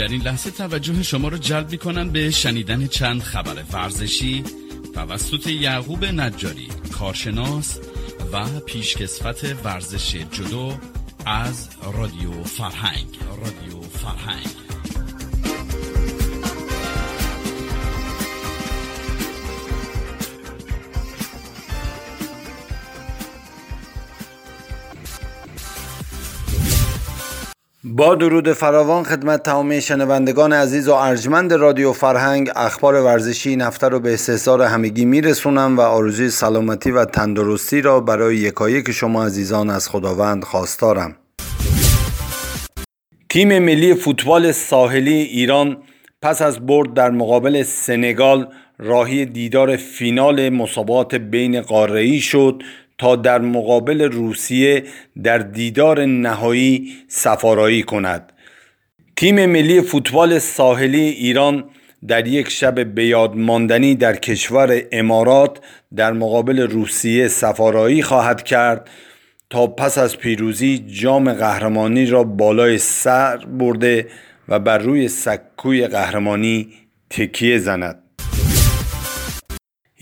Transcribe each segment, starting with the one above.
در این لحظه توجه شما را جلب می کنم به شنیدن چند خبر ورزشی توسط یعقوب نجاری کارشناس و پیشکسوت ورزش جدو از رادیو فرهنگ. رادیو فرهنگ. با درود فراوان خدمت تمامی شنوندگان عزیز و ارجمند رادیو فرهنگ اخبار ورزشی نفته رو به استحضار همگی میرسونم و آرزوی سلامتی و تندرستی را برای یکایک شما عزیزان از خداوند خواستارم. تیم ملی فوتبال ساحلی ایران پس از برد در مقابل سنگال راهی دیدار فینال مسابقات بین قاره‌ای شد. تا در مقابل روسیه در دیدار نهایی سفارایی کند. تیم ملی فوتبال ساحلی ایران در یک شب بیاد ماندنی در کشور امارات در مقابل روسیه سفارایی خواهد کرد تا پس از پیروزی جام قهرمانی را بالای سر برده و بر روی سکوی قهرمانی تکیه زند.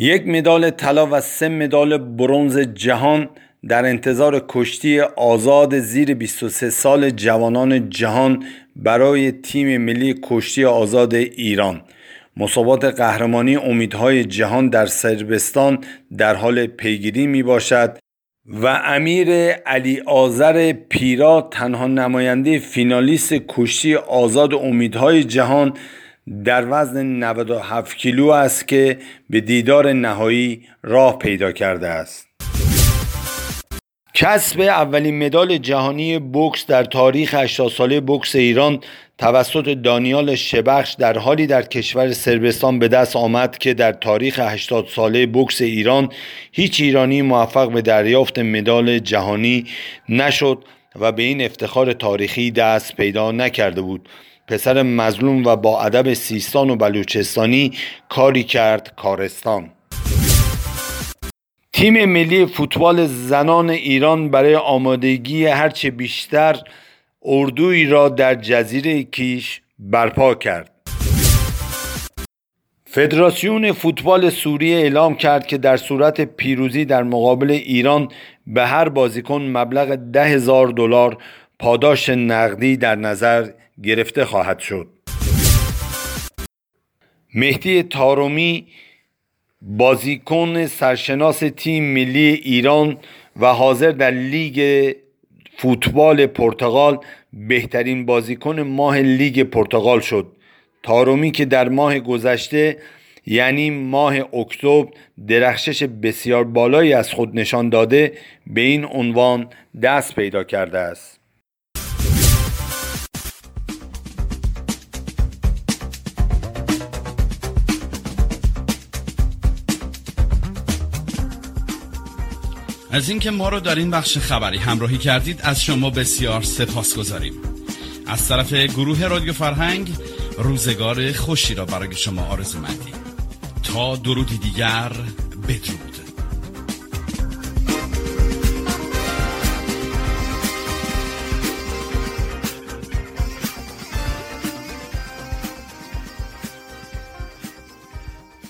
یک مدال طلا و سه مدال برونز جهان در انتظار کشتی آزاد زیر 23 سال جوانان جهان برای تیم ملی کشتی آزاد ایران. مسابقات قهرمانی امیدهای جهان در سربستان در حال پیگیری می باشد و امیر علی آذر پیرا تنها نماینده فینالیست کشتی آزاد امیدهای جهان در وزن 97 کیلو است که به دیدار نهایی راه پیدا کرده است. کسب اولین مدال جهانی بوکس در تاریخ 80 ساله بوکس ایران توسط دانیال شبخش در حالی در کشور سربستان به دست آمد که در تاریخ 80 ساله بوکس ایران هیچ ایرانی موفق به دریافت مدال جهانی نشد. و به این افتخار تاریخی دست پیدا نکرده بود. پسر مظلوم و با ادب سیستان و بلوچستانی کاری کرد کارستان. تیم ملی فوتبال زنان ایران برای آمادگی هرچه بیشتر اردوی را در جزیره کیش برپا کرد. فدراسیون فوتبال سوریه اعلام کرد که در صورت پیروزی در مقابل ایران به هر بازیکن مبلغ ده هزار دلار پاداش نقدی در نظر گرفته خواهد شد. مهدی تارومی بازیکن سرشناس تیم ملی ایران و حاضر در لیگ فوتبال پرتغال بهترین بازیکن ماه لیگ پرتغال شد. تارومی که در ماه گذشته یعنی ماه اکتبر درخشش بسیار بالایی از خود نشان داده به این عنوان دست پیدا کرده است. از اینکه ما رو در این بخش خبری همراهی کردید از شما بسیار سپاس گذاریم از طرف گروه رادیو فرهنگ روزگار خوشی را برای شما آرزو مندیم تا درودی دیگر بدرود.